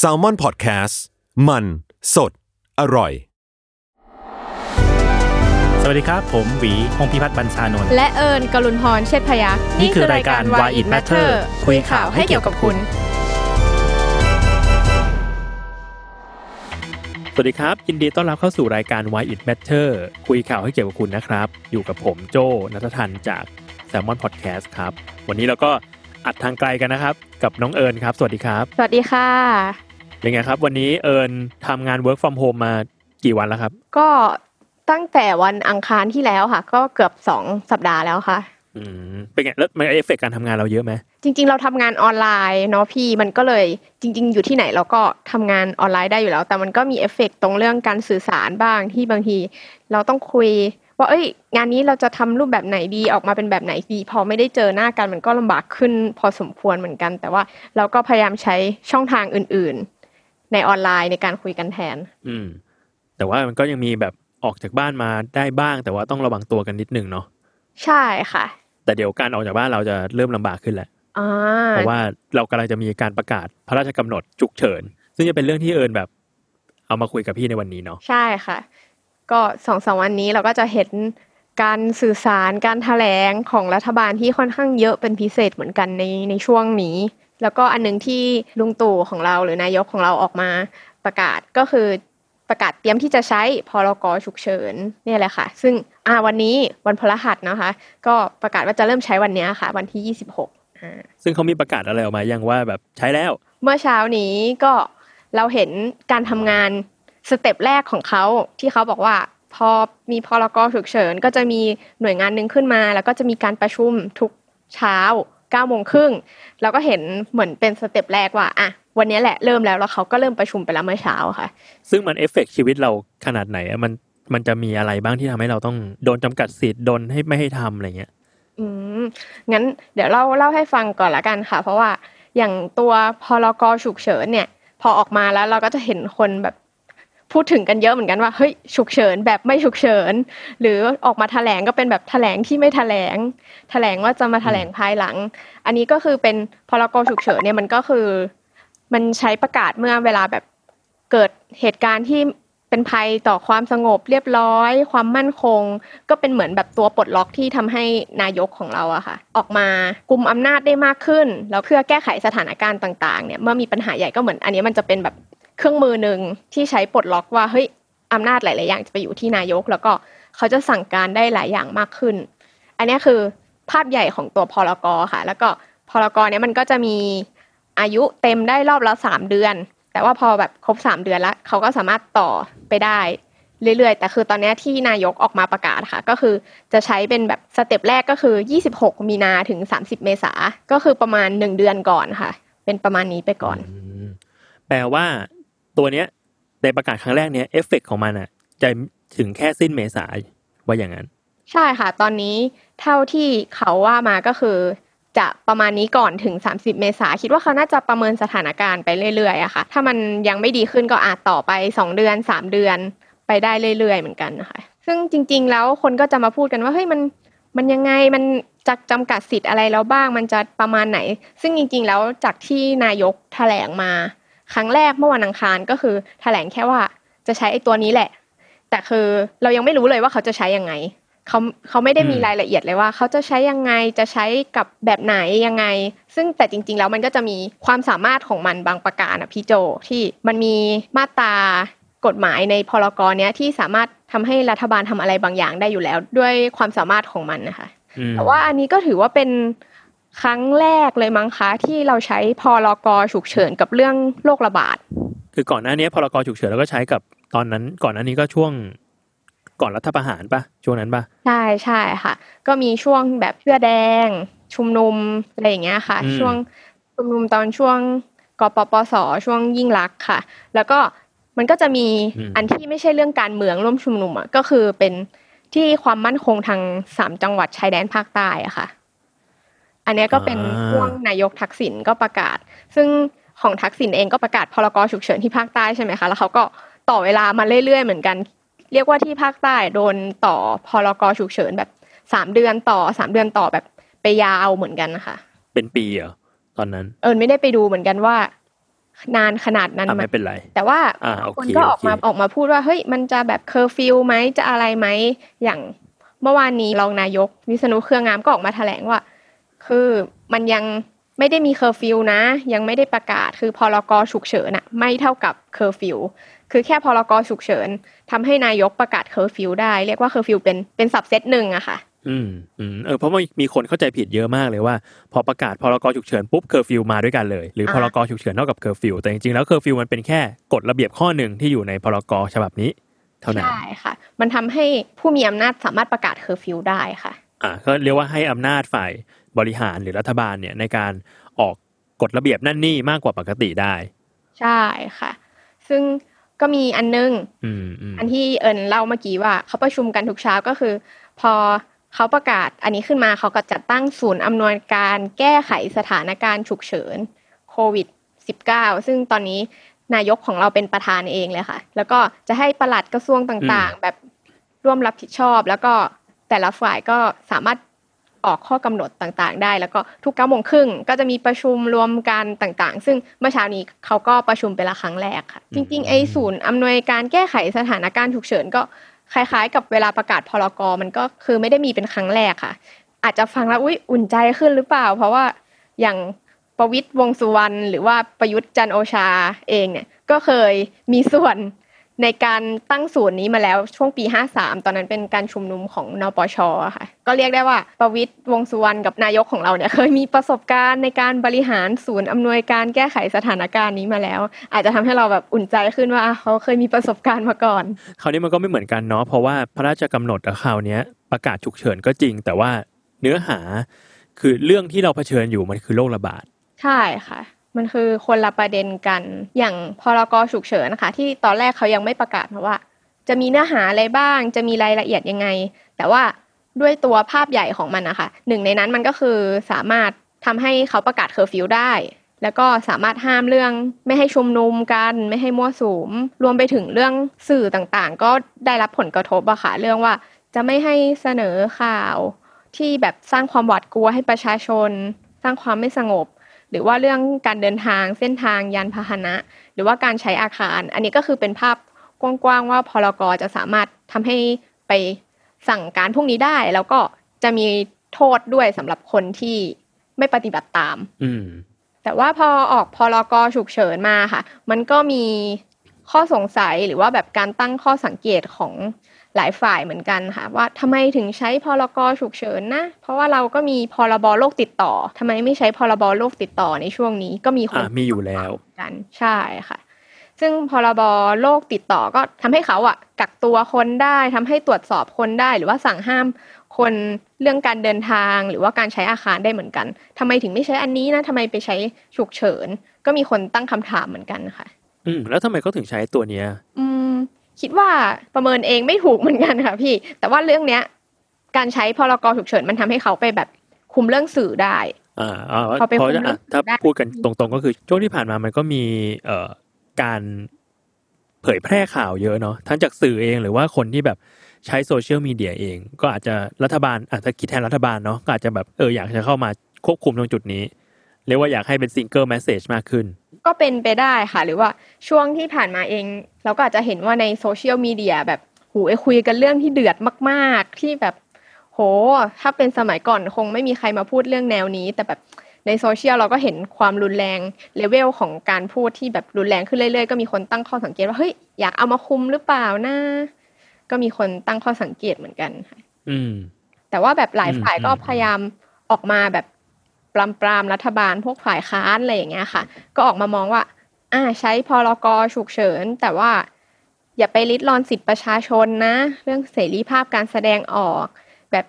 s a l ม o n PODCAST มัน สด อร่อย สวัสดีครับ ผมหวีพงพิพัฒน์บรรชานนท์และเอิญกลุนพรเชษฐพยักษ์นี่คือรายการ Why It Matter คุยข่าวให้เกี่ยวกับคุณ สวัสดีครับ ยินดีต้อนรับเข้าสู่รายการ Why It Matter คุยข่าวให้เกี่ยวกับคุณนะครับ อยู่กับผมโจนัททันจาก Salmon Podcast ครับ วันนี้เราก็ อัดทางไกลกันนะครับ กับน้องเอิญครับ สวัสดีครับ สวัสดีค่ะเป็นไงครับ วันนี้เอิญทำงาน work from home มากี่วันแล้วครับ ก็ตั้งแต่วันอังคารที่แล้วค่ะ ก็เกือบสองสัปดาห์แล้วค่ะ อืมเป็นไงแล้วมันเอฟเฟกการทำงานเราเยอะไหมจริง ๆ เราทำงานออนไลน์เนาะพี่มันก็เลยจริง ๆ อยู่ที่ไหนเราก็ทำงานออนไลน์ได้อยู่แล้ว แต่มันก็มีเอฟเฟกต์ตรงเรื่องการสื่อสารบ้างที่บางที เราต้องคุย ว่าเอ้ย งานนี้เราจะทำรูปแบบไหนดีออกมาเป็นแบบไหนดี พอไม่ได้เจอหน้ากันมันก็ลำบากขึ้น พอสมควรเหมือนกัน แต่ว่าเราก็พยายามใช้ช่องทางอื่น ๆ ในออนไลน์ในการคุยกันแทน อืม แต่ว่ามันก็ยังมีแบบออกจากบ้านมาได้บ้าง แต่ว่าต้องระวังตัวกันนิดนึงเนาะใช่ค่ะ แต่เดี๋ยวการออกจากบ้านเราจะเริ่มลำบากขึ้นแหละอ่าเพราะว่าเรากำลังจะมีการประกาศพระราชกำหนดฉุกเฉิน ซึ่งจะเป็นเรื่องที่เอิญแบบ เอามาคุยกับพี่ในวันนี้เนาะใช่ค่ะ ก็สองสามวันนี้เราก็จะเห็นการสื่อสารการแถลงของรัฐบาลที่ค่อนข้างเยอะเป็นพิเศษเหมือนกันในในช่วงนี้ แล้วก็อันหนึงที่ลุงตู่ของเราหรือนายกของเราออกมาประกาศก็คือประกาศเตรียมที่จะใช้พรกฉุกเฉินเนี่ยแหละค่ะ ซึ่งอ่าวันนี้วันพฤหัสนะคะ ก็ประกาศว่าจะเริ่มใช้วันเนี้ยค่ะ วันที่ 26อ่าซึ่งเขามีประกาศอะไรออกมายังว่าแบบใช้แล้ว เมื่อเช้านี้ก็เราเห็นการทำงาน step แรกของเขาที่เขาบอกว่า พอมีพรกฉุกเฉินก็จะมีหน่วยงานหนึ่งขึ้นมา แล้วก็จะมีการประชุมทุกเช้า9ก้าโมงครึ่งแล้วก็เห็นเหมือนเป็น step แรกว่าอะวันนี้แหละเริ่มแล้วแล้วเขาก็เริ่มประชุมไปแล้วเมื่อเช้าค่ะ ซึ่งมันเอฟเฟกชีวิตเราขนาดไหนอะมันมันจะมีอะไรบ้างที่ทำให้เราต้องโดนจำกัดสิทธิ์โดนให้ไม่ให้ทำอะไรเงี้ย อืมงั้นเดี๋ยวเล่าเล่าให้ฟังก่อนละกันค่ะ เพราะว่าอย่างตัวพรกฉุกเฉินเนี่ย พอออกมาแล้วเราก็จะเห็นคนแบบ พูดถึงกันเยอะเหมือนกันว่าเฮ้ยฉุกเฉินแบบไม่ฉุกเฉิน หรือออกมาแถลงก็เป็นแบบแถลงที่ไม่แถลง แถลงว่าจะมาแถลงภายหลัง อันนี้ก็คือเป็นพรกฉุกเฉินเนี่ยมันก็คือ มันใช้ประกาศเมื่อเวลาแบบเกิดเหตุการณ์ที่เป็นภัยต่อความสงบเรียบร้อย ความมั่นคง ก็เป็นเหมือนแบบตัวปลดล็อกที่ทำให้นายกของเราอะค่ะ ออกมากุมอำนาจได้มากขึ้น แล้วเพื่อแก้ไขสถานการณ์ต่างๆเนี่ยเมื่อมีปัญหาใหญ่ก็เหมือนอันนี้มันจะเป็นแบบ เครื่องมือหนึ่งที่ใช้ปลดล็อกว่าเฮ้ยอำนาจหลาย ๆ อย่างจะไปอยู่ที่นายก แล้วก็เขาจะสั่งการได้หลายอย่างมากขึ้น อันนี้คือภาพใหญ่ของตัวพรกค่ะ แล้วก็พรกเนี่ยมันก็จะมีอายุเต็มได้รอบละสามเดือน แต่ว่าพอแบบครบสามเดือนแล้วเขาก็สามารถต่อไปได้เรื่อยๆ แต่คือตอนนี้ที่นายกออกมาประกาศค่ะ ก็คือจะใช้เป็นแบบสเต็ปแรกก็คือ 26 มีนาถึง 30 เมษาก็คือประมาณ 1 เดือนก่อนค่ะ เป็นประมาณนี้ไปก่อน แปลว่า ตัวเนี้ยในประกาศครั้งแรกเนี้ยเอฟเฟกของมันอะจะถึงแค่สิ้นเมษาว่าอย่างนั้น ใช่ค่ะ ตอนนี้เท่าที่เขาว่ามาก็คือ จะประมาณนี้ก่อนถึง 30 เมษาคิดว่าเขาน่าจะประเมินสถานการณ์ไปเรื่อยๆอะค่ะ ถ้ามันยังไม่ดีขึ้นก็อาจต่อไป 2 เดือน 3 เดือนไปได้เรื่อยๆเหมือนกันนะคะซึ่งจริง ๆ แล้วคนก็จะมาพูดกันว่าเฮ้ยมันมันยังไงมันจะจำกัดสิทธิ์อะไรแล้วบ้าง มันจะประมาณไหน ซึ่งจริง ๆ แล้วจากที่นายกแถลงมา ครั้งแรกเมื่อวันอังคารก็คือแถลงแค่ว่าจะใช้ไอ้ตัวนี้แหละ แต่คือเรายังไม่รู้เลยว่าเขาจะใช้ยังไงเขาเขาไม่ได้มีอืมรายละเอียดเลยว่า เขาจะใช้ยังไงจะใช้กับแบบไหนยังไง ซึ่งแต่จริง ๆ แล้วมันก็จะมีความสามารถของมันบางประการอะพี่โจที่มันมีมาตรากฎหมายในพรกเนี้ยที่สามารถทำให้รัฐบาลทำอะไรบางอย่างได้อยู่แล้ว ด้วยความสามารถของมันนะคะอืมแต่ว่าอันนี้ก็ถือว่าเป็น ครั้งแรกเลยมั้งคะที่เราใช้พรกฉุกเฉินกับเรื่องโรคระบาด คือก่อนหน้านี้พรกฉุกเฉินเราก็ใช้กับตอนนั้น ก่อนหน้านี้ก็ช่วงก่อนรัฐประหารปะช่วงนั้นปะใช่ใช่ค่ะ ก็มีช่วงแบบเสื้อแดง ชุมนุมอะไรอย่างเงี้ยค่ะอืมช่วงชุมนุมตอนช่วงกปปสช่วงยิ่งรักษณ์ค่ะ แล้วก็มันก็จะมีอันที่ไม่ใช่เรื่องการเมืองร่วมชุมนุมอะก็คือเป็นที่ความมั่นคงทางสามจังหวัดชายแดนภาคใต้อะค่ะ อันเนี้ยก็เป็นช่วงนายกทักษิณก็ประกาศ ซึ่งของทักษิณเองก็ประกาศพรกฉุกเฉินที่ภาคใต้ใช่ไหมคะแล้วเขาก็ต่อเวลามาเรื่อยๆเหมือนกัน เรียกว่าที่ภาคใต้โดนต่อพรกฉุกเฉินแบบสามเดือนต่อสามเดือนต่อแบบไปยาวเหมือนกันนะคะเป็นปีเหรอตอนนั้น เอิญไม่ได้ไปดูเหมือนกันว่า นานขนาดนั้นอะไหมไม่เป็นไร แต่ว่าอ่าโอเคคนก็ออกมาโอเคออกมาพูดว่าเฮ้ยมันจะแบบเคอร์ฟิวไหมจะอะไรไหมอย่างเมื่อวานนี้รองนายกวิษณุเครืองามก็ออกมาแถลงว่า คือมันยังไม่ได้มีเคอร์ฟิวนะ ยังไม่ได้ประกาศคือพรกฉุกเฉินอะไม่เท่ากับเคอร์ฟิวคือแค่พรกฉุกเฉินทำให้นายกประกาศเคอร์ฟิวได้ เรียกว่าเคอร์ฟิวเป็นเป็น subset หนึ่งอะค่ะ อืมอืมเออเพราะว่ามีคนเข้าใจผิดเยอะมากเลยว่า พอประกาศพรกฉุกเฉินปุ๊บเคอร์ฟิวมาด้วยกันเลยหรือพอ่ารกฉุกเฉินเท่ากับเคอร์ฟิวแต่จริงๆแล้วเคอร์ฟิวมันเป็นแค่กฎระเบียบข้อหนึ่งที่อยู่ในพรกฉบับนี้ เท่านั้นใช่ค่ะ มันทำให้ผู้มีอำนาจสามารถประกาศเคอร์ฟิวได้ค่ะ อ่าก็เรียกว่าให้อำนาจฝ่าย บริหารหรือรัฐบาลเนี่ยในการออกกฎระเบียบนั่นนี่มากกว่าปกติได้ ใช่ค่ะ ซึ่งก็มีอันนึงอืมอืมอันที่เอิญเล่าเมื่อกี้ว่าเขาประชุมกันทุกเช้าก็คือ พอเขาประกาศอันนี้ขึ้นมาเขาก็จัดตั้งศูนย์อำนวยการแก้ไขสถานการณ์ฉุกเฉินโควิด -19 ซึ่งตอนนี้นายกของเราเป็นประธานเองเลยค่ะ แล้วก็จะให้ปลัดกระทรวงต่างๆ แบบร่วมรับผิดชอบ แล้วก็แต่ละฝ่ายก็สามารถ ออกข้อกำหนดต่างๆ ได้ แล้วก็ทุกเก้าโมงครึ่งก็จะมีประชุมรวมกันต่างๆ ซึ่งเมื่อเช้านี้เขาก็ประชุมเป็นละครั้งแรกค่ะ จริงๆไอ้ศูนย์อำนวยการแก้ไขสถานการณ์ฉุกเฉินก็คล้ายๆ กับเวลาประกาศพรกมันก็คือไม่ได้มีเป็นครั้งแรกค่ะ อาจจะฟังแล้วอุ้ยอุ่นใจขึ้นหรือเปล่า เพราะว่าอย่างประวิตยวงษ์สุวรรณหรือว่าประยุทธ์จันทร์โอชาเองเนี่ยก็เคยมีส่วน ในการตั้งศูนย์นี้มาแล้วช่วงปี 53 ตอนนั้นเป็นการชุมนุมของนปชอะค่ะ ก็เรียกได้ว่าประวิตยวงษ์สุวรรณกับนายกของเราเนี่ยเคยมีประสบการณ์ในการบริหารศูนย์อำนวยการแก้ไขสถานการณ์นี้มาแล้ว อาจจะทำให้เราแบบอุ่นใจขึ้นว่าอะเขาเคยมีประสบการณ์มาก่อน คราวนี้มันก็ไม่เหมือนกันเนาะเพราะว่าพระราชกำหนดอะคราวเนี้ยประกาศฉุกเฉินก็จริง แต่ว่าเนื้อหาคือเรื่องที่เราเผชิญอยู่มันคือโรคระบาดใช่ค่ะ มันคือคนละประเด็นกัน อย่างพรกฉุกเฉินนะคะ ที่ตอนแรกเขายังไม่ประกาศว่า จะมีเนื้อหาอะไรบ้าง จะมีรายละเอียดยังไง แต่ว่าด้วยตัวภาพใหญ่ของมันนะคะหนึ่งในนั้นมันก็คือสามารถทำให้เขาประกาศเคอร์ฟิวได้ แล้วก็สามารถห้ามเรื่องไม่ให้ชุมนุมกัน ไม่ให้มั่วสุม รวมไปถึงเรื่องสื่อต่างๆ ก็ได้รับผลกระทบอะค่ะ เรื่องว่าจะไม่ให้เสนอข่าวที่แบบสร้างความหวาดกลัวให้ประชาชน สร้างความไม่สงบ หรือว่าเรื่องการเดินทางเส้นทางยานพาหนะ หรือว่าการใช้อาคาร อันนี้ก็คือเป็นภาพกว้างๆว่าพรกจะสามารถทำให้ไปสั่งการพวกนี้ได้ แล้วก็จะมีโทษด้วยสำหรับคนที่ไม่ปฏิบัติตาม อืมแต่ว่าพอออกพรกฉุกเฉินมาค่ะ มันก็มีข้อสงสัยหรือว่าแบบการตั้งข้อสังเกตของ หลายฝ่ายเหมือนกันค่ะ ว่าทำไมถึงใช้พรกฉุกเฉินนะ เพราะว่าเราก็มีพรบโรคติดต่อทำไมไม่ใช้พรบโรคติดต่อในช่วงนี้ก็มีคนอ่ามีอยู่แล้วกันใช่ค่ะ ซึ่งพรบโรคติดต่อก็ทำให้เขาอะกักตัวคนได้ทำให้ตรวจสอบคนได้ หรือว่าสั่งห้ามคนเรื่องการเดินทางหรือว่าการใช้อาคารได้เหมือนกันทำไมถึงไม่ใช้อันนี้นะทำไมไปใช้ฉุกเฉิน ก็มีคนตั้งคำถามเหมือนกันค่ะ อืมแล้วทำไมเขาถึงใช้ตัวเนี้ย อืม คิดว่าประเมินเองไม่ถูกเหมือนกันค่ะพี่ แต่ว่าเรื่องเนี้ย การใช้พรกฉุกเฉินมันทำให้เขาไปแบบคุมเรื่องสื่อได้อ่าอ่าพอไปเพราะคุมเรื่อะองถ้าได้พูดกันตรงๆ ก็คือช่วงที่ผ่านมามันก็มีเอ่อการเผยแพร่ข่าวเยอะเนาะทั้งจากสื่อเองหรือว่าคนที่แบบใช้โซเชียลมีเดียเอง ก็อาจจะรัฐบาลอาจจะคิดแทนรัฐบาลเนาะก็อาจจะแบบเอออยากจะเข้ามาควบคุมตรงจุดนี้ เรียกว่าอยากให้เป็น single message มากขึ้น ก็เป็นไปได้ค่ะ หรือว่าช่วงที่ผ่านมาเอง เราก็อาจจะเห็นว่าในโซเชียลมีเดียแบบหูไอคุยกันเรื่องที่เดือดมาก ๆ ที่แบบ โห ถ้าเป็นสมัยก่อนคงไม่มีใครมาพูดเรื่องแนวนี้ แต่แบบในโซเชียลเราก็เห็นความรุนแรงเลเวลของการพูดที่แบบรุนแรงขึ้นเรื่อย ๆ ก็มีคนตั้งข้อสังเกตว่าเฮ้ยอยากเอามาคุมหรือเปล่านะก็มีคนตั้งข้อสังเกตเหมือนกันค่ะ อืม แต่ว่าแบบหลายอืมฝ่ายก็อืมพยายามออกมาแบบ ปรามปรามรัฐบาลพวกฝ่ายค้านอะไรอย่างเงี้ยค่ะ ก็ออกมามองว่าอ่าใช้พรกฉุกเฉิน แต่ว่าอย่าไปลิดรอนสิทธิประชาชนนะ เรื่องเสรีภาพการแสดงออก แบบ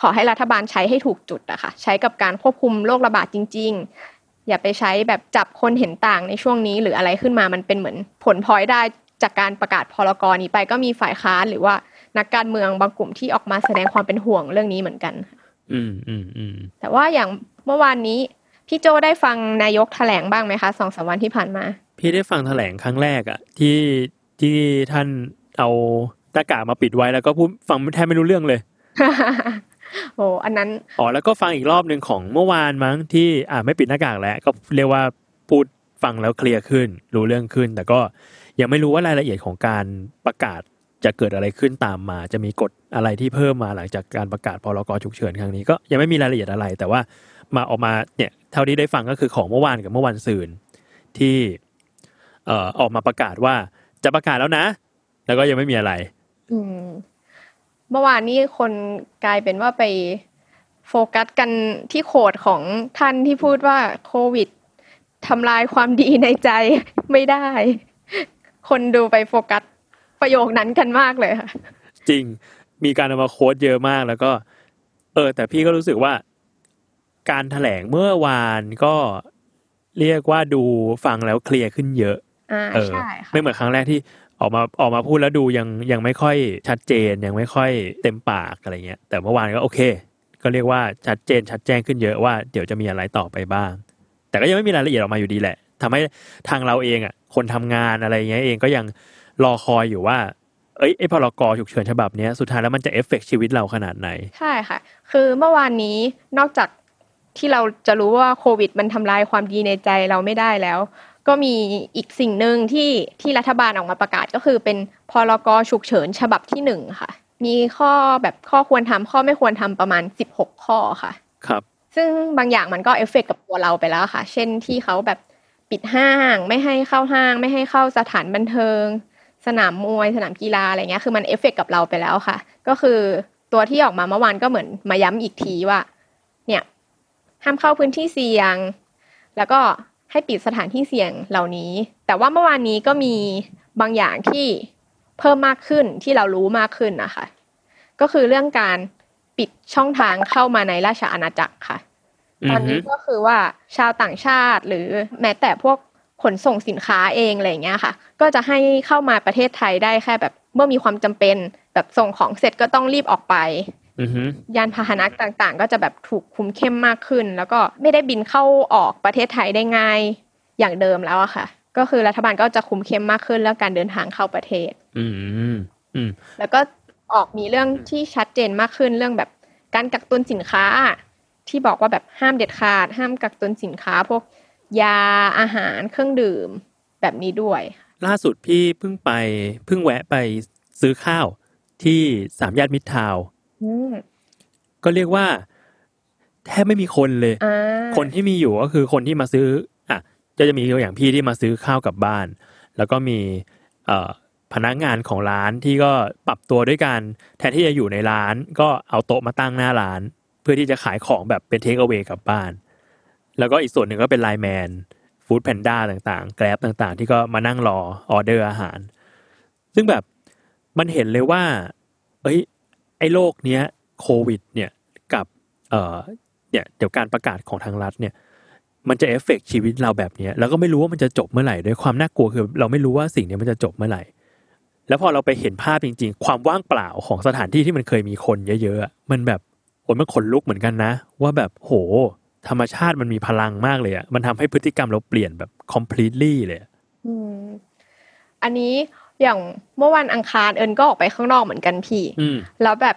ขอให้รัฐบาลใช้ให้ถูกจุดอะค่ะ ใช้กับการควบคุมโรคระบาดจริง ๆ อย่าไปใช้แบบจับคนเห็นต่างในช่วงนี้ หรืออะไรขึ้นมามันเป็นเหมือนผลพลอยได้จากการประกาศพรกนี้ไปก็มีฝ่ายค้านหรือว่านักการเมืองบางกลุ่มที่ออกมาแสดงความเป็นห่วงเรื่องนี้เหมือนกันค่ะ อืมอืมอืมแต่ว่าอย่างเมื่อวานนี้ พี่โจได้ฟังนายกแถลงบ้างไหมคะสองสามวันที่ผ่านมา พี่ได้ฟังแถลงครั้งแรกอะที่ที่ท่านเอาหน้ากากมาปิดไว้แล้วก็พูดฟังแทบไม่รู้เรื่องเลยโอ้อันนั้นอ๋อแล้วก็ฟังอีกรอบหนึ่งของเมื่อวานมั้งที่อ่าไม่ปิดหน้ากากแล้ว ก็เรียกว่าพูดฟังแล้วเคลียร์ขึ้น รู้เรื่องขึ้น แต่ก็ยังไม่รู้ว่ารายละเอียดของการประกาศ จะเกิดอะไรขึ้นตามมา จะมีกฎอะไรที่เพิ่มมาหลังจากการประกาศพรกฉุกเฉินครั้งนี้ก็ยังไม่มีรายละเอียดอะไร แต่ว่ามาออกมาเนี่ยเท่าที่ได้ฟังก็คือของเมื่อวานกับเมื่อวันซืนที่เอ่อออกมาประกาศว่าจะประกาศแล้วนะ แล้วก็ยังไม่มีอะไร อืมเมื่อวานนี้คนกลายเป็นว่าไปโฟกัสกันที่โคดของท่านที่พูดว่าโควิดทำลายความดีในใจไม่ได้ คนดูไปโฟกัส ประโยคนั้นกันมากเลยค่ะ จริงมีการเอามาโค้ดเยอะมากแล้วก็ เออ แต่พี่ก็รู้สึกว่า การแถลงเมื่อวานก็เรียกว่าดูฟังแล้วเคลียร์ขึ้นเยอะอ่าเออใช่ค่ะไม่เหมือนครั้งแรกที่ออกมาออกมาพูดแล้วดูยังยังไม่ค่อยชัดเจนยังไม่ค่อยเต็มปากอะไรเงี้ย แต่เมื่อวานก็โอเค ก็เรียกว่าชัดเจนชัดแจ้งขึ้นเยอะว่าเดี๋ยวจะมีอะไรต่อไปบ้าง แต่ก็ยังไม่มีรายละเอียดออกมาอยู่ดีแหละทำให้ทางเราเองอะคนทำงานอะไรเงี้ยเองก็ยัง รอคอยอยู่ว่า เอ้ยไอ้พรกฉุกเฉินฉบับเนี้ยสุดท้ายแล้วมันจะเอฟเฟกชีวิตเราขนาดไหน ใช่ค่ะ คือเมื่อวานนี้นอกจากที่เราจะรู้ว่าโควิด มันทำลายความดีในใจเราไม่ได้แล้ว ก็มีอีกสิ่งหนึ่งที่ที่รัฐบาลออกมาประกาศก็คือเป็นพรกฉุกเฉินฉบับที่หนึ่งค่ะ มีข้อแบบข้อควรทำข้อไม่ควรทำประมาณ 16 ข้อค่ะ ครับ ซึ่งบางอย่างมันก็เอฟเฟกต์กับตัวเราไปแล้วค่ะ เช่นที่เขาแบบปิดห้าง ไม่ให้เข้าห้าง ไม่ให้เข้าสถานบันเทิง สนามมวยสนามกีฬาอะไรเงี้ยคือมันเอฟเฟกต์กับเราไปแล้วค่ะ ก็คือตัวที่ออกมาเมื่อวานก็เหมือนมาย้ำอีกทีว่า เนี่ยห้ามเข้าพื้นที่เสี่ยง แล้วก็ให้ปิดสถานที่เสี่ยงเหล่านี้ แต่ว่าเมื่อวานนี้ก็มีบางอย่างที่เพิ่มมากขึ้นที่เรารู้มากขึ้นนะคะ ก็คือเรื่องการปิดช่องทางเข้ามาในราชอาณาจักรค่ะอืตออนฮึนี้ก็คือว่าชาวต่างชาติหรือแม้แต่พวก ขนส่งสินค้าเองอะไรอย่างเงี้ยค่ะ ก็จะให้เข้ามาประเทศไทยได้แค่แบบเมื่อมีความจำเป็น แบบส่งของเสร็จก็ต้องรีบออกไปอือฮึยานพาหนะต่างๆ ก็จะแบบถูกคุมเข้มมากขึ้น แล้วก็ไม่ได้บินเข้าออกประเทศไทยได้ง่ายอย่างเดิมแล้วอะค่ะ ก็คือรัฐบาลก็จะคุมเข้มมากขึ้นเรื่องการเดินทางเข้าประเทศ อืมอืมแล้วก็ออกมีเรื่องที่ชัดเจนมากขึ้นเรื่องแบบการกักตุนสินค้า ที่บอกว่าแบบห้ามเด็ดขาด ห้ามกักตุนสินค้า พวก ยาอาหารเครื่องดื่มแบบนี้ด้วย ล่าสุดพี่เพิ่งไปเพิ่งแวะไปซื้อข้าวที่สามย่านมิตรทาวน์อืมก็เรียกว่า แทบไม่มีคนเลยอ่าคนที่มีอยู่ก็คือคนที่มาซื้ออะก็จะมีอย่างพี่ที่มาซื้อข้าวกลับบ้าน แล้วก็มีเอ่อพนักงานของร้านที่ก็ปรับตัวด้วยกันแทนที่จะอยู่ในร้าน ก็เอาโต๊ะมาตั้งหน้าร้าน เพื่อที่จะขายของแบบเป็นเทคเอา a y กลับบ้าน แล้วก็อีกส่วนหนึ่งก็เป็น LINE MAN foodpanda ต่างๆ Grab ต่างๆ ที่ก็มานั่งรอออเดอร์อาหาร ซึ่งแบบมันเห็นเลยว่า เอ้ย ไอ้โรคเนี้ยโควิด เนี่ยกับเอ่อเนี่ยเดี๋ยวการประกาศของทางรัฐเนี่ยมันจะเอฟเฟกชีวิตเราแบบนี้แล้วก็ไม่รู้ว่ามันจะจบเมื่อไหร่ด้วยความน่ากลัวคือเราไม่รู้ว่าสิ่งนี้มันจะจบเมื่อไหร่ แล้วพอเราไปเห็นภาพจริง ๆ ความว่างเปล่าของสถานที่ที่มันเคยมีคนเยอะๆมันแบบโอ้มันขนลุกเหมือนกันนะ ว่าแบบโห ธรรมชาติมันมีพลังมากเลยอะมันทำให้พฤติกรรมเราเปลี่ยนแบบ completely เลยอะอืมอันนี้อย่างเมื่อวันอังคารเอิญก็ออกไปข้างนอกเหมือนกันพี่อืมแล้วแบบ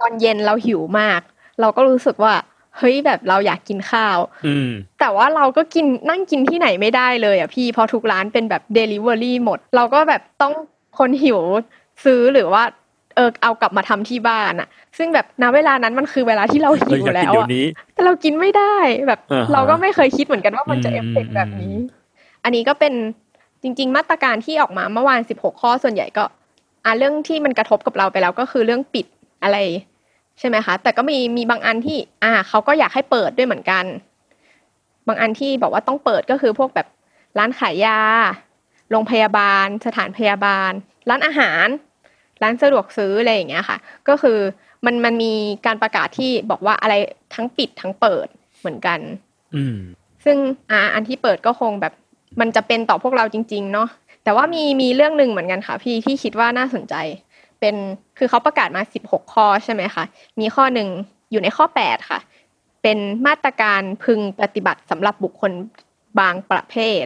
ตอนเย็นเราหิวมาก เราก็รู้สึกว่าเฮ้ยแบบเราอยากกินข้าว อืมแต่ว่าเราก็กินนั่งกินที่ไหนไม่ได้เลยอะพี่เพอทุกร้านเป็นแบบ Delivery หมด เราก็แบบต้องคนหิวซื้อหรือว่า เออเอากลับมาทำที่บ้านอะซึ่งแบบณเวลานั้นมันคือเวลาที่เราเราหิวอยากกินแล้วเดี๋ยอะวนี้แต่เรากินไม่ได้แบบอ่าฮะเราก็ไม่เคยคิดเหมือนกันว่ามันจะอืมเอฟเฟกต์แบบนี้ อันนี้ก็เป็นจริง ๆ มาตรการที่ออกมาเมื่อวาน16ข้อส่วนใหญ่ก็อ่าเรื่องที่มันกระทบกับเราไปแล้วก็คือเรื่องปิดอะไร ใช่ไหมคะ แต่ก็มีมีบางอันที่ อ่าเขาก็อยากให้เปิดด้วยเหมือนกัน บางอันที่บอกว่าต้องเปิดก็คือพวกแบบร้านขายยาโรงพยาบาล สถานพยาบาล ร้านอาหาร ร้านสะดวกซื้ออะไรอย่างเงี้ยค่ะ ก็คือมันมันมีการประกาศที่บอกว่าอะไรทั้งปิดทั้งเปิดเหมือนกัน อืมซึ่งอ่าอันที่เปิดก็คงแบบ มันจะเป็นต่อพวกเราจริง ๆ เนาะแต่ว่ามีมีเรื่องหนึ่งเหมือนกันค่ะ พี่ที่คิดว่าน่าสนใจ เป็นคือเขาประกาศมา16ข้อใช่ไหมคะมีข้อหนึ่งอยู่ในข้อ8ค่ะ เป็นมาตรการพึงปฏิบัติสำหรับบุคคลบางประเภท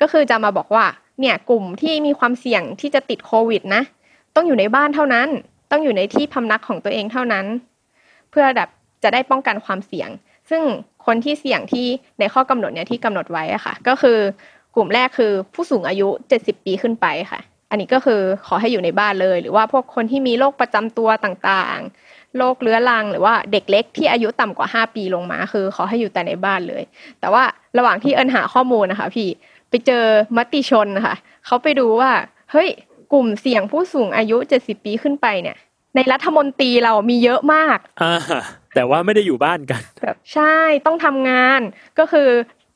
ก็คือจะมาบอกว่าเนี่ยกลุ่มที่มีความเสี่ยงที่จะติดโควิดนะ ต้องอยู่ในบ้านเท่านั้น ต้องอยู่ในที่พำนักของตัวเองเท่านั้น เพื่อแบบจะได้ป้องกันความเสี่ยง ซึ่งคนที่เสี่ยงที่ในข้อกำหนดเนี่ยที่กำหนดไว้อะค่ะ ก็คือกลุ่มแรกคือผู้สูงอายุ 70 ปีขึ้นไปค่ะ อันนี้ก็คือขอให้อยู่ในบ้านเลย หรือว่าพวกคนที่มีโรคประจำตัวต่างๆ โรคเรื้อรัง หรือว่าเด็กเล็กที่อายุต่ำกว่า 5 ปีลงมา คือ ขอให้อยู่แต่ในบ้านเลย แต่ว่าระหว่างที่เอิญหาข้อมูลนะคะพี่ ไปเจอมติชนนะคะเขาไปดูว่า เฮ้ย กลุ่มเสี่ยงผู้สูงอายุ 70 ปีขึ้นไปเนี่ย ในรัฐมนตรีเรามีเยอะมากอ่าแต่ว่าไม่ได้อยู่บ้านกันแบบใช่ต้องทำงานก็คือ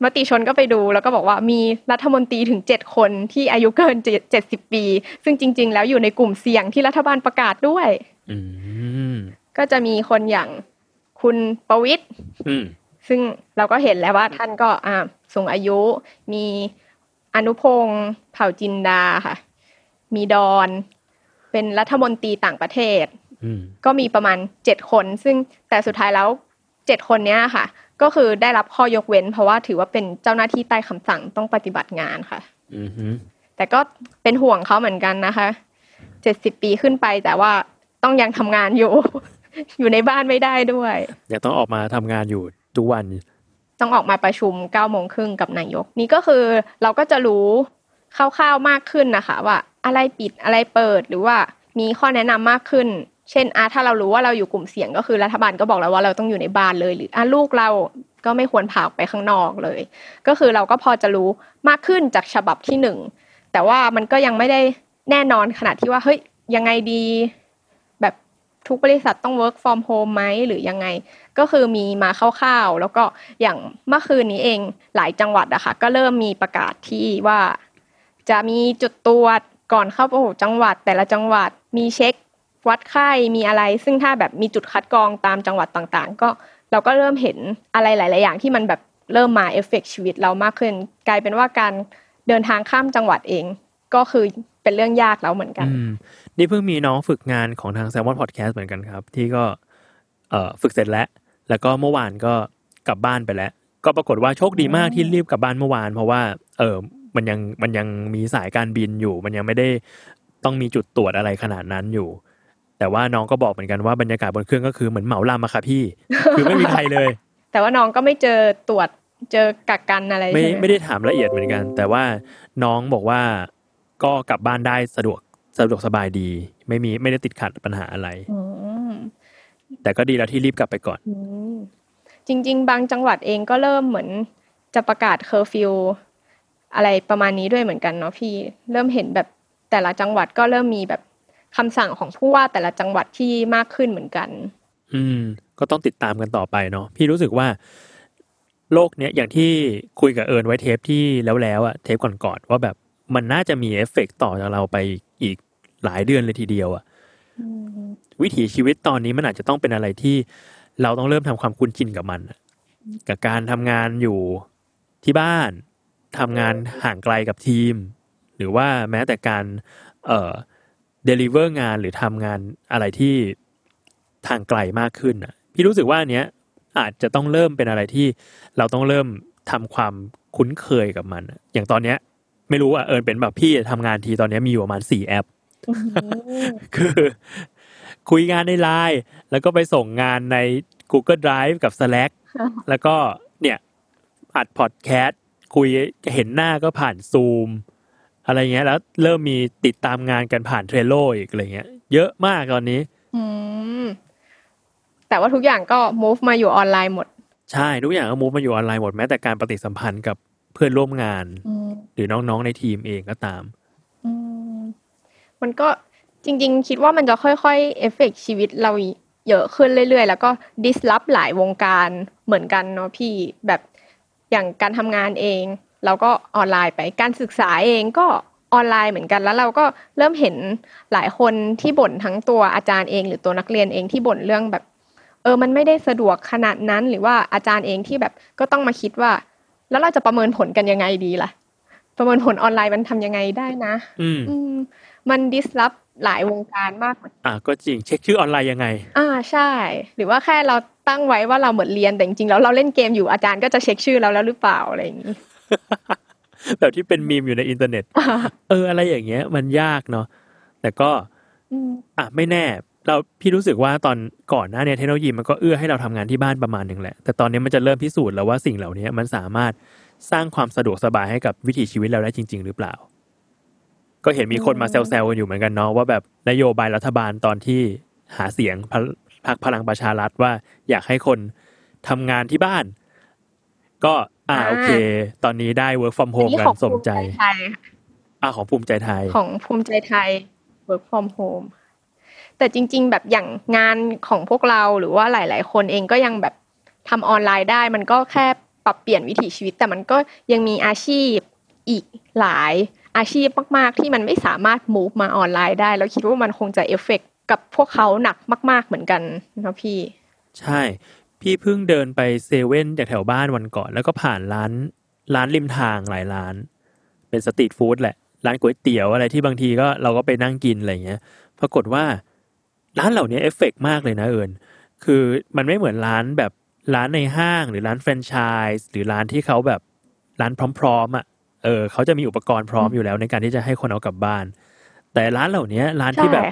มติชนก็ไปดูแล้วก็บอกว่ามีรัฐมนตรีถึงเจ็ดคนที่อายุเกินเจ็ดสิบปี ซึ่งจริง ๆ แล้วอยู่ในกลุ่มเสี่ยงที่รัฐบาลประกาศด้วยอืมก็จะมีคนอย่างคุณประวิตรอืมซึ่งเราก็เห็นแล้วว่าท่านก็อ่าสูงอายุมีอนุพงศ์เผ่าจินดาค่ะ มีดอน เป็นรัฐมนตรีต่างประเทศอืมก็มีประมาณเจ็ดคน ซึ่งแต่สุดท้ายแล้วเจ็ดคนเนี้ยค่ะ ก็คือได้รับข้อยกเว้น เพราะว่าถือว่าเป็นเจ้าหน้าที่ใต้คำสั่งต้องปฏิบัติงานค่ะอืมฮึแต่ก็เป็นห่วงเขาเหมือนกันนะคะเจ็ดสิบปีขึ้นไปแต่ว่าต้องยังทำงานอยู่ อยู่ในบ้านไม่ได้ด้วยยังต้องออกมาทำงานอยู่ทุกวัน ต้องออกมาประชุมเก้าโมงครึ่งกับนายก นี่ก็คือเราก็จะรู้ คร่าวๆมากขึ้นนะคะ ว่าอะไรปิดอะไรเปิดหรือว่ามีข้อแนะนำมากขึ้น เช่นอาถ้าเรารู้ว่าเราอยู่กลุ่มเสี่ยงก็คือรัฐบาลก็บอกแล้วว่าเราต้องอยู่ในบ้านเลย หรืออะลูกเราก็ไม่ควรพาออกไปข้างนอกเลย ก็คือเราก็พอจะรู้มากขึ้นจากฉบับที่หนึ่งแต่ว่ามันก็ยังไม่ได้แน่นอนขนาดที่ว่าเฮ้ยยังไงดี แบบทุกบริษัทต้อง work from home ไหมหรือยังไง ก็คือมีมาคร่าวๆแล้วก็อย่างเมื่อคืนนี้เองหลายจังหวัดอะค่ะก็เริ่มมีประกาศที่ว่า จะมีจุดตรวจก่อนเข้าประจังหวัด แต่ละจังหวัดมีเช็ค วัดไข้มีอะไร ซึ่งถ้าแบบมีจุดคัดกรองตามจังหวัดต่างๆ ก็เราก็เริ่มเห็นอะไรหลาย ๆ อย่างที่มันแบบเริ่มมาเอฟเฟกชีวิตเรามากขึ้น กลายเป็นว่าการเดินทางข้ามจังหวัดเอง ก็คือเป็นเรื่องยากแล้วเหมือนกันนี่เพิ่งมีน้องฝึกงานของทาง s ซ l m o n Podcast เหมือนกันครับ ที่ก็เอฝึกเสร็จแล้ว แล้วก็เมื่อวานก็กลับบ้านไปแล้ว ก็ปรากฏว่าโชคดีมากที่รีบกลับบ้านเมื่อวาน เพราะว่าเออ มันยังมันยังมีสายการบินอยู่ มันยังไม่ได้ต้องมีจุดตรวจอะไรขนาดนั้นอยู่ แต่ว่าน้องก็บอกเหมือนกันว่าบรรยากาศบนเครื่องก็คือเหมือนเหมาลำอะค่ะพี่ คือไม่มีใครเลย แต่ว่าน้องก็ไม่เจอตรวจเจอกักกันอะไรไม่ใช่ไหมไม่ได้ถามละเอียดเหมือนกัน แต่ว่าน้องบอกว่าก็กลับบ้านได้สะดวกสะดวกสบายดี ไม่มีไม่ได้ติดขัดปัญหาอะไรอืมแต่ก็ดีแล้วที่รีบกลับไปก่อนอืมจริง ๆ บางจังหวัดเองก็เริ่มเหมือนจะประกาศเคอร์ฟิว อะไรประมาณนี้ด้วยเหมือนกันเนาะพี่เริ่มเห็นแบบแต่ละจังหวัดก็เริ่มมีแบบคำสั่งของผู้ว่าแต่ละจังหวัดที่มากขึ้นเหมือนกัน อืม ก็ต้องติดตามกันต่อไปเนาะพี่รู้สึกว่า โลกเนี้ยอย่างที่คุยกับเอิญไว้เทปที่แล้วแล้วๆอะเทปก่อนๆว่าแบบมันน่าจะมีเอฟเฟกต์ต่อจากเราไปอีกหลายเดือนเลยทีเดียวอะวิถีชีวิตตอนนี้มันอาจจะต้องเป็นอะไรที่เราต้องเริ่มทำความคุ้นชินกับมันอะกับการทำงานอยู่ที่บ้าน ทำงานห่างไกลกับทีม หรือว่าแม้แต่การเอ่อ deliver งานหรือทำงานอะไรที่ทางไกลมากขึ้นอะพี่รู้สึกว่าอันเนี้ยอาจจะต้องเริ่มเป็นอะไรที่เราต้องเริ่มทำความคุ้นเคยกับมันอะอย่างตอนเนี้ย ไม่รู้ว่าเอิญเป็นแบบพี่ทำงานทีตอนเนี้ยมีอยู่ประมาณสี่แอปคือคุยงานในไลน์แล้วก็ไปส่งงานใน Google Drive กับ Slack แล้วก็เนี่ยอัดพอดแคสต์ คุยเห็นหน้าก็ผ่านซูม อะไรเงี้ย แล้วเริ่มมีติดตามงานกันผ่าน Trello อีกอะไรเงี้ย เยอะมากตอนนี้ อืมแต่ว่าทุกอย่างก็ move มาอยู่ออนไลน์หมด ใช่ทุกอย่างก็ move มาอยู่ออนไลน์หมดแม้แต่การปฏิสัมพันธ์กับเพื่อนร่วมงานอืมหรือน้องๆในทีมเองก็ตามอืมมันก็จริง ๆ คิดว่ามันจะค่อยๆ affect ชีวิตเราเยอะขึ้นเรื่อยๆ แล้วก็ดิสลอฟหลายวงการเหมือนกันเนาะพี่แบบ อย่างการทำงานเอง เราก็ออนไลน์ไปการศึกษาเองก็ออนไลน์เหมือนกันแล้วเราก็เริ่มเห็นหลายคนที่บ่นทั้งตัวอาจารย์เอง หรือตัวนักเรียนเองที่บ่นเรื่องแบบ เออมันไม่ได้สะดวกขนาดนั้น หรือว่าอาจารย์เองที่แบบก็ต้องมาคิดว่า แล้วเราจะประเมินผลกันยังไงดีล่ะ ประเมินผลออนไลน์มันทำยังไงได้นะอืมอืมมันดิสลอฟหลายวงการมากอะก็จริงเช็คชื่อออนไลน์ยังไง อ่าใช่ หรือว่าแค่เรา ตั้งไว้ว่าเราเหมือนเรียนแต่จริงๆแล้วเราเล่นเกมอยู่อาจารย์ก็จะเช็คชื่อเราแล้วหรือเปล่าอะไรอย่างนี้แบบที่เป็นมีมอยู่ในอินเทอร์เน็ต เอออะไรอย่างเงี้ย มันยากเนาะแต่ก็อืมอะไม่แน่ เราพี่รู้สึกว่าตอนก่อนหน้าเนี้เทคโนโลยีมันก็เอื้อให้เราทำงานที่บ้านประมาณหนึ่งแหละ แต่ตอนนี้มันจะเริ่มพิสูจน์แล้วว่าสิ่งเหล่านี้มันสามารถสร้างความสะดวกสบายให้กับวิถีชีวิตเราได้จริง ๆ หรือเปล่า ก็เห็นมีคนมาแซวๆกันอยู่เหมือนกันเนาะว่าแบบนโยบายรัฐบาลตอนที่หาเสียง พรพรรคพลังประชารัฐว่าอยากให้คนทำงานที่บ้าน ก็อ่าอ่าโอเค ตอนนี้ได้ work from อัน home นี้กัของนสมภูมิใจใจไทยค่ะอ่าของภูมิใจไทย ของภูมิใจไทย work from home แต่จริง ๆ แบบอย่างงานของพวกเราหรือว่าหลาย ๆ คนเองก็ยังแบบทำออนไลน์ได้ มันก็แค่ปรับเปลี่ยนวิถีชีวิต แต่มันก็ยังมีอาชีพอีกหลายอาชีพมาก ๆ ที่มันไม่สามารถ move มาออนไลน์ได้ แล้วคิดว่ามันคงจะ affect กับพวกเขาหนักมาก ๆเหมือนกันนะพี่ ใช่ พี่เพิ่งเดินไปเซเว่นจากแถวบ้านวันก่อน แล้วก็ผ่านร้านร้านริมทางหลายร้าน เป็น street food แหละ ร้านก๋วยเตี๋ยวอะไรที่บางทีก็เราก็ไปนั่งกินอะไรเงี้ย ปรากฏว่าร้านเหล่านี้ affect มากเลยนะเอิญคือมันไม่เหมือนร้านแบบร้านในห้างหรือร้านแฟรนไชส์หรือร้านที่เขาแบบร้านพร้อมๆอะ เออเขาจะมีอุปกรณ์พร้อมอยู่แล้วในการที่จะให้คนเอากลับบ้าน แต่ร้านเหล่านี้ร้านที่แบบใช่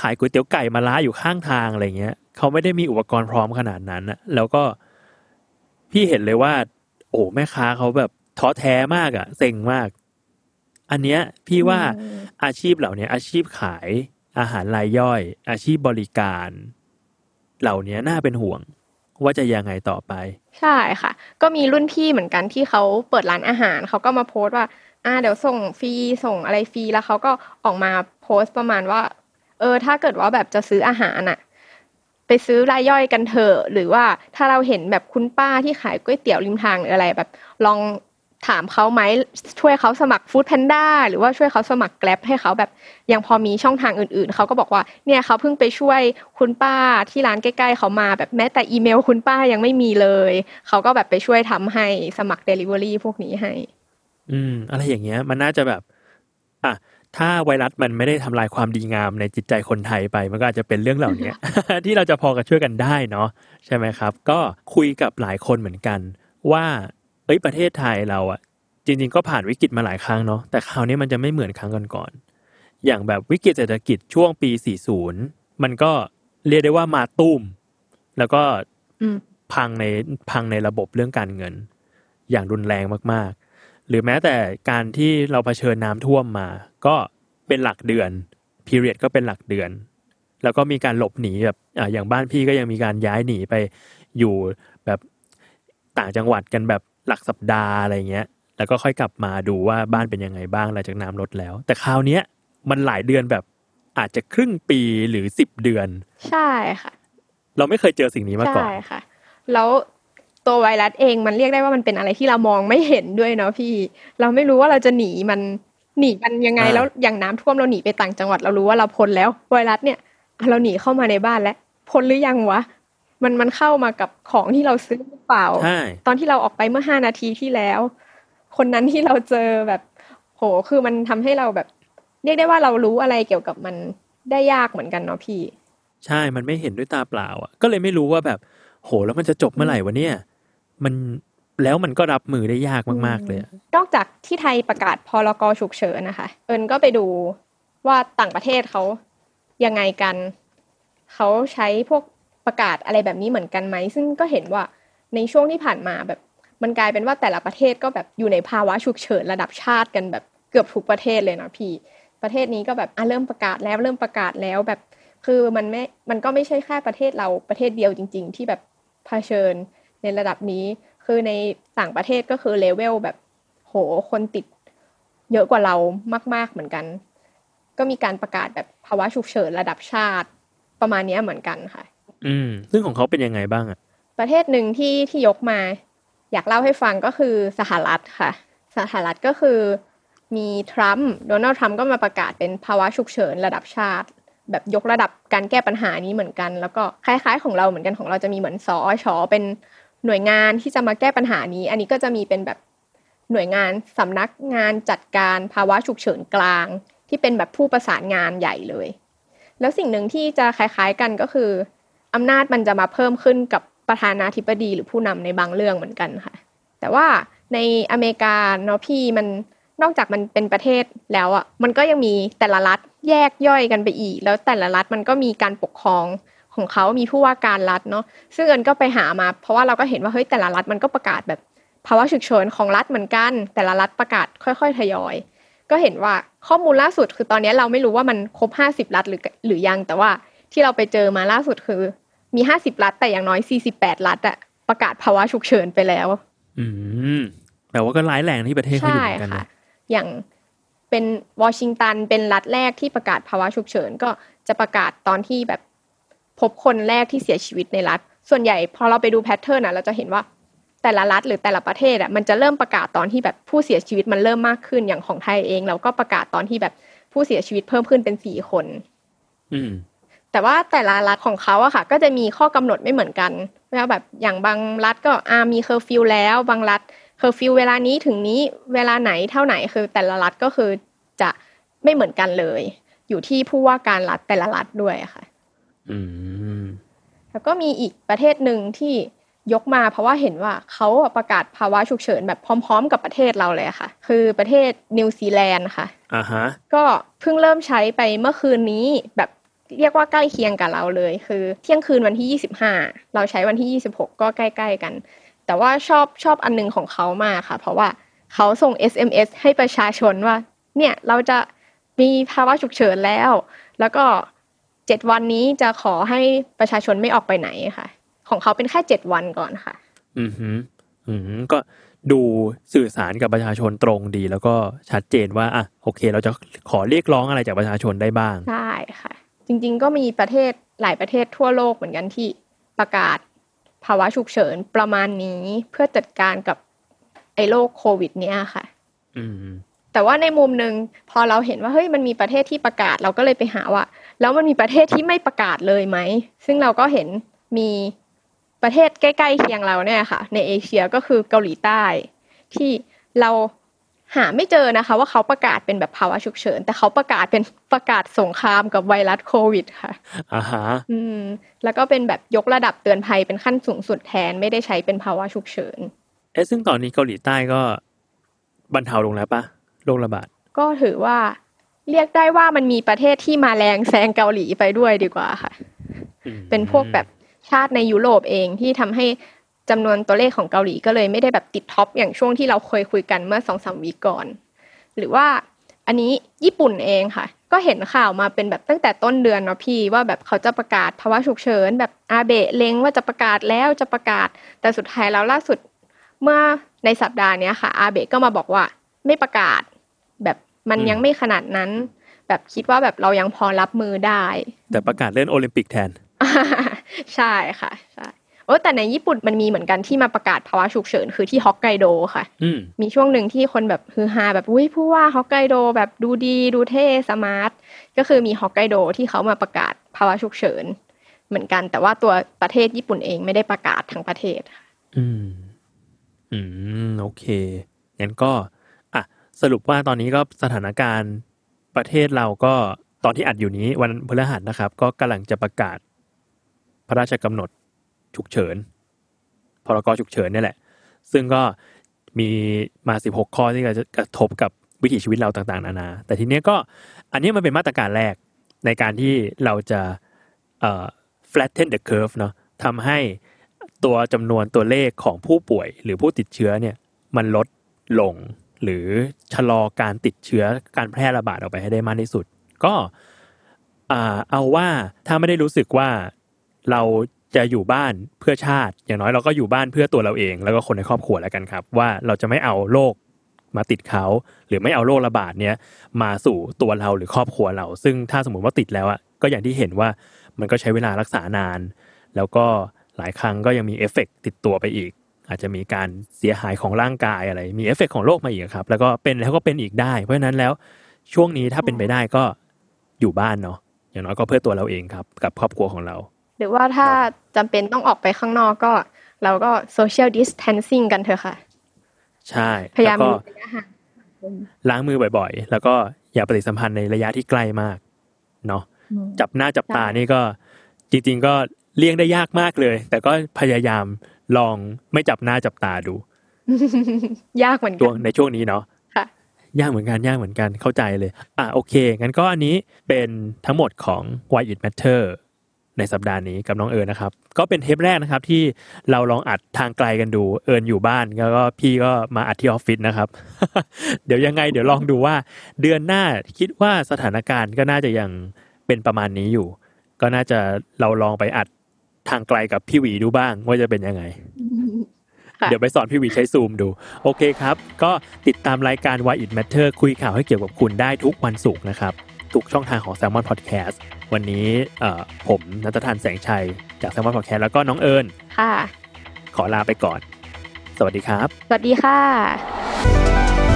ขายก๋วยเตี๋ยวไก่มาล้าอยู่ข้างทางอะไรเงี้ยเขาไม่ได้มีอุปกรณ์พร้อมขนาดนั้นอะแล้วก็พี่เห็นเลยว่า โอ้แม่ค้าเขาแบบท้อแท้มากอะเซ็งมาก อันเนี้ยพี่ว่าอืมอาชีพเหล่านี้อาชีพขายอาหารรายย่อย อาชีพบริการ เหล่านี้น่าเป็นห่วง ว่าจะยังไงต่อไป ใช่ค่ะ ก็มีรุ่นพี่เหมือนกันที่เขาเปิดร้านอาหารเขาก็มาโพสต์ว่า อ่า เดี๋ยวส่งฟรีส่งอะไรฟรีแล้วเขาก็ออกมาโพสต์ประมาณว่า เออ ถ้าเกิดว่าแบบจะซื้ออาหารน่ะไปซื้อรายย่อยกันเถอะหรือว่าถ้าเราเห็นแบบคุณป้าที่ขายก๋วยเตี๋ยวริมทางหรืออะไรแบบ ลองถามเขาไหมช่วยเขาสมัครฟู้ดแพนด้าหรือว่าช่วยเขาสมัครแกร็บให้เขาแบบยังพอมีช่องทางอื่น ๆ เขาก็บอกว่าเนี่ยเขาเพิ่งไปช่วยคุณป้าที่ร้านใกล้ ๆ เขามาแบบแม้แต่อีเมลคุณป้ายังไม่มีเลย เขาก็แบบไปช่วยทำให้สมัคร Delivery พวกนี้ให้ อืม อะไรอย่างเงี้ย มันน่าจะแบบ อะ ถ้าไวรัสมันไม่ได้ทำลายความดีงามในจิตใจคนไทยไป มันก็อาจจะเป็นเรื่องเหล่านี้ที่เราจะพอกันช่วยกันได้เนาะใช่ไหมครับ ก็คุยกับหลายคนเหมือนกัน ว่าเอ้ยประเทศไทยเราอะจริง ๆ ก็ผ่านวิกฤตมาหลายครั้งเนาะแต่คราวนี้มันจะไม่เหมือนครั้งก่อนๆอย่างแบบวิกฤตเศรษฐกิจช่วงปี 40 มันก็เรียกได้ว่ามาตุ้ม แล้วก็อืมพังในพังในระบบเรื่องการเงิน อย่างรุนแรงมากๆ หรือแม้แต่การที่เราเผชิญน้ำท่วมมา ก็เป็นหลักเดือนพีเรียดก็เป็นหลักเดือน แล้วก็มีการหลบหนีแบบอ่าอย่างบ้านพี่ก็ยังมีการย้ายหนีไปอยู่แบบต่างจังหวัดกันแบบหลักสัปดาห์อะไรเงี้ย แล้วก็ค่อยกลับมาดูว่าบ้านเป็นยังไงบ้างหลังจากน้ำลดแล้ว แต่คราวเนี้ยมันหลายเดือนแบบอาจจะครึ่งปีหรือสิบเดือน ใช่ค่ะ เราไม่เคยเจอสิ่งนี้มาก่อนใช่ค่ะ แล้ว ตัวไวรัสเองมันเรียกได้ว่ามันเป็นอะไรที่เรามองไม่เห็นด้วยเนาะพี่ เราไม่รู้ว่าเราจะหนีมันหนีมันยังไงอ่าแล้วอย่างน้ำท่วมเราหนีไปต่างจังหวัดเรารู้ว่าเราพ้นแล้วไวรัสเนี่ยอะเราหนีเข้ามาในบ้านแล้วพ้นหรือยังวะมันมันเข้ามากับของที่เราซื้อหรือเปล่าใช่ตอนที่เราออกไปเมื่อห้านาทีที่แล้ว คนนั้นที่เราเจอแบบโหคือมันทำให้เราแบบ เรียกได้ว่าเรารู้อะไรเกี่ยวกับมันได้ยากเหมือนกันเนาะพี่ ใช่มันไม่เห็นด้วยตาเปล่าอะก็เลยไม่รู้ว่าแบบ โหแล้วมันจะจบเมื่อไหร่วะเนี่ย มันแล้วมันก็รับมือได้ยากมาก ๆ เลยอะนอกจากที่ไทยประกาศพรกฉุกเฉินนะคะ เอิญก็ไปดูว่าต่างประเทศเขายังไงกัน เขาใช้พวกประกาศอะไรแบบนี้เหมือนกันไหม ซึ่งก็เห็นว่าในช่วงที่ผ่านมาแบบ มันกลายเป็นว่าแต่ละประเทศก็แบบอยู่ในภาวะฉุกเฉินระดับชาติกันแบบเกือบทุกประเทศเลยนะพี่ ประเทศนี้ก็แบบอะเริ่มประกาศแล้วเริ่มประกาศแล้วแบบ คือมันไม่ มันก็ไม่ใช่แค่ประเทศเราประเทศเดียวจริง ๆ ที่แบบเผชิญ ในระดับนี้ คือในต่างประเทศก็คือเลเวลแบบโหคนติดเยอะกว่าเรามาก ๆเหมือนกัน ก็มีการประกาศแบบภาวะฉุกเฉินระดับชาติประมาณเนี้ยเหมือนกันค่ะ อืม ซึ่งของเขาเป็นยังไงบ้างอะประเทศหนึ่งที่ที่ยกมา อยากเล่าให้ฟังก็คือสหรัฐค่ะ สหรัฐก็คือมีทรัมป์โดนัลด์ทรัมป์ก็มาประกาศเป็นภาวะฉุกเฉินระดับชาติ แบบยกระดับการแก้ปัญหานี้เหมือนกัน แล้วก็คล้ายๆ ของเราเหมือนกันของเราจะมีเหมือนสอชอเป็น หน่วยงานที่จะมาแก้ปัญหานี้ อันนี้ก็จะมีเป็นแบบหน่วยงานสำนักงานจัดการภาวะฉุกเฉินกลาง ที่เป็นแบบผู้ประสานงานใหญ่เลย แล้วสิ่งหนึ่งที่จะคล้ายๆกันก็คืออำนาจมันจะมาเพิ่มขึ้นกับประธานาธิบดีหรือผู้นำในบางเรื่องเหมือนกันค่ะ แต่ว่าในอเมริกาเนาะพี่มันนอกจากมันเป็นประเทศแล้วอะมันก็ยังมีแต่ละรัฐแยกย่อยกันไปอีก แล้วแต่ละรัฐมันก็มีการปกครอง ของเขามีผู้ว่าการรัฐเนาะซึ่งเอิญก็ไปหามา เพราะว่าเราก็เห็นว่าเฮ้ยแต่ละรัฐมันก็ประกาศแบบภาวะฉุกเฉินของรัฐเหมือนกัน แต่ละรัฐประกาศค่อย ๆ ทยอย ก็เห็นว่าข้อมูลล่าสุดคือตอนนี้เราไม่รู้ว่ามันครบห้าสิบรัฐหรือหรือยัง แต่ว่าที่เราไปเจอมาล่าสุดคือ มีห้าสิบรัฐแต่อย่างน้อยสี่สิบแปดรัฐอะประกาศภาวะฉุกเฉินไปแล้ว อืมแต่ว่าก็ร้ายแรงที่ประเทศเขาอยู่ใช่เหมือนกันค่ะนะอย่างเป็นวอชิงตันเป็นรัฐแรกที่ประกาศภาวะฉุกเฉินก็จะประกาศตอนที่แบบ พบคนแรกที่เสียชีวิตในรัฐ ส่วนใหญ่พอเราไปดูแพทเทิร์นนะเราจะเห็นว่าแต่ละรัฐหรือแต่ละประเทศอะมันจะเริ่มประกาศตอนที่แบบผู้เสียชีวิตมันเริ่มมากขึ้นอย่างของไทยเอง เราก็ประกาศตอนที่แบบผู้เสียชีวิตเพิ่มขึ้นเป็นสี่คน อืมแต่ว่าแต่ละรัฐของเขาอะค่ะ ก็จะมีข้อกำหนดไม่เหมือนกันว่าแบบอย่างบางรัฐก็อ่ามีเคอร์ฟิวแล้วบางรัฐเคอร์ฟิวเวลานี้ถึงนี้เวลาไหนเท่าไหนคือแต่ละรัฐก็คือจะไม่เหมือนกันเลย อยู่ที่ผู้ว่าการรัฐแต่ละรัฐด้วยค่ะอืม แล้วก็มีอีกประเทศหนึ่งที่ยกมาเพราะว่าเห็นว่าเขาอะประกาศภาวะฉุกเฉินแบบพร้อม ๆ กับประเทศเราเลยอะค่ะ คือประเทศนิวซีแลนด์ค่ะอ่าฮะก็เพิ่งเริ่มใช้ไปเมื่อคืนนี้แบบเรียกว่าใกล้เคียงกับเราเลย คือ เที่ยงคืนวันที่ 25 เราใช้วันที่ 26 ก็ใกล้ ๆ กัน แต่ว่าชอบชอบอันหนึงของเขามากค่ะ เพราะว่าเขาส่ง SMS ให้ประชาชนว่า เนี่ยเราจะมีภาวะฉุกเฉินแล้ว แล้วก็ เจ็ดวันนี้จะขอให้ประชาชนไม่ออกไปไหนค่ะ ของเขาเป็นแค่เจ็ดวันก่อนค่ะ อืมฮึอืมก็ดูสื่อสารกับประชาชนตรงดี แล้วก็ชัดเจนว่าอะโอเค เราจะขอเรียกร้องอะไรจากประชาชนได้บ้างใช่ค่ะ จริง ๆ ก็มีประเทศหลายประเทศทั่วโลกเหมือนกันที่ประกาศภาวะฉุกเฉินประมาณนี้เพื่อจัดการกับไอ้โรคโควิด เนี้ยค่ะ อืม แต่ว่าในมุมหนึ่งพอเราเห็นว่าเฮ้ยมันมีประเทศที่ประกาศเราก็เลยไปหาว่า แล้วมันมีประเทศที่ไม่ประกาศเลยไหม ซึ่งเราก็เห็นมีประเทศใกล้ๆเคียงเราเนี่ยค่ะ ในเอเชียก็คือเกาหลีใต้ ที่เราหาไม่เจอนะคะ ว่าเขาประกาศเป็นแบบภาวะฉุกเฉิน แต่เขาประกาศเป็นประกาศสงครามกับไวรัสโควิดค่ะอ่าฮะอืม แล้วก็เป็นแบบยกระดับเตือนภัยเป็นขั้นสูงสุดแทนไม่ได้ใช้เป็นภาวะฉุกเฉินเอ๊ะซึ่งตอนนี้เกาหลีใต้ก็บรรเทาลงแล้วปะ โรคระบาด ก็ถือว่าเรียกได้ว่ามันมีประเทศที่มาแรงแซงเกาหลีไปด้วยดีกว่าค่ะอืมเป็นพวกแบบชาติในยุโรปเองที่ทำให้จำนวนตัวเลขของเกาหลีก็เลยไม่ได้แบบติดท็อปอย่างช่วงที่เราเคยคุยกันเมื่อสองสามวีก่อน หรือว่าอันนี้ญี่ปุ่นเองค่ะ ก็เห็นข่าวมาเป็นแบบตั้งแต่ต้นเดือนเนาะพี่ว่าแบบเขาจะประกาศภาวะฉุกเฉินแบบอาเบะเล็งว่าจะประกาศแล้วจะประกาศ แต่สุดท้ายแล้วล่าสุดเมื่อในสัปดาห์เนี้ยค่ะอาเบะก็มาบอกว่าไม่ประกาศแบบ มันยังไม่ขนาดนั้น แบบคิดว่าแบบเรายังพอรับมือได้ แต่ประกาศเล่นโอลิมปิกแทน ใช่ค่ะใช่โอ้แต่ในญี่ปุ่นมันมีเหมือนกันที่มาประกาศภาวะฉุกเฉินคือที่ฮอกไกโดค่ะอืมมีช่วงหนึ่งที่คนแบบฮือฮาแบบอุ้ยผู้ว่าฮอกไกโดแบบดูดีดูเท่สมาร์ทก็คือมีฮอกไกโดที่เขามาประกาศภาวะฉุกเฉินเหมือนกัน แต่ว่าตัวประเทศญี่ปุ่นเองไม่ได้ประกาศทั้งประเทศค่ะอืม อืม โอเคงั้นก็อะ สรุปว่าตอนนี้ก็สถานการณ์ประเทศเราก็ตอนที่อัดอยู่นี้วันพฤหัสนะครับ ก็กำลังจะประกาศ พระราชกำหนดฉุกเฉินพรกฉุกเฉินนี่แหละ ซึ่งก็มีมา 16 ข้อที่จะกระทบกับวิถีชีวิตเราต่างๆ นานา แต่ทีเนี้ยก็อันนี้มันเป็นมาตรการแรกในการที่เราจะ flatten the curve เนาะทำให้ตัวจำนวนตัวเลขของผู้ป่วยหรือผู้ติดเชื้อเนี่ยมันลดลง หรือชะลอการติดเชื้อการแพร่ระบาดออกไปให้ได้มากที่สุด ก็เอาว่าถ้าไม่ได้รู้สึกว่าเราจะอยู่บ้านเพื่อชาติ อย่างน้อยเราก็อยู่บ้านเพื่อตัวเราเอง แล้วก็คนในครอบครัวแล้วกันครับ ว่าเราจะไม่เอาโรคมาติดเขาหรือไม่เอาโรคระบาดเนี้ยมาสู่ตัวเราหรือครอบครัวเรา ซึ่งถ้าสมมติว่าติดแล้วอะก็อย่างที่เห็นว่ามันก็ใช้เวลารักษานาน แล้วก็หลายครั้งก็ยังมีเอฟเฟกต์ติดตัวไปอีก อาจจะมีการเสียหายของร่างกายอะไร มีเอฟเฟกต์ของโรคมาอีกครับ แล้วก็เป็นแล้วก็เป็นอีกได้ เพราะฉะนั้นแล้วช่วงนี้ถ้าเป็นไปได้ก็อยู่บ้านเนาะอย่างน้อยก็เพื่อตัวเราเองครับ กับครอบครัวของเรา หรือว่าถ้าจำเป็นต้องออกไปข้างนอกก็ เราก็ social distancing กันเถอะค่ะ ใช่ พยายามแล้วก็มีระยะห่างล้างมือบ่อยๆ แล้วก็อย่าปฏิสัมพันธ์ในระยะที่ใกล้มากเนาะจับหน้าจับตานี่ก็จริง ๆ ก็เลี่ยงได้ยากมากเลย แต่ก็พยายาม ลองไม่จับหน้าจับตาดู ยากเหมือนช่กัวงนในช่วงนี้เนาะค่ะยากเหมือนกันยากเหมือนกันเข้าใจเลย อะโอเค งั้นก็อันนี้เป็นทั้งหมดของ Why It Matter ในสัปดาห์นี้กับน้องเอิญนะครับ ก็เป็นเทปแรกนะครับที่เราลองอัดทางไกลกันดูเอิญอยู่บ้านแล้วก็พี่ก็มาอัดที่ออฟฟิศนะครับ เดี๋ยวยังไงเดี๋ยวลองดูว่าเดือนหน้าคิดว่าสถานการณ์ก็น่าจะยังเป็นประมาณนี้อยู่ ก็น่าจะเราลองไปอัด ทางไกลกับพี่หวีดูบ้าง ว่าจะเป็นยังไงค่ะเดี๋ยวไปสอนพี่หวีใช้ซูมดู โอเคครับ ก็ติดตามรายการ Why It Matter คุยข่าวให้เกี่ยวกับคุณได้ทุกวันศุกร์นะครับทุกช่องทางของ Salmon Podcast วันนี้เอ่อผมนัทธันแสงชัย จาก Salmon Podcast แล้วก็น้องเอิญค่ะ ขอลาไปก่อน สวัสดีครับ สวัสดีค่ะ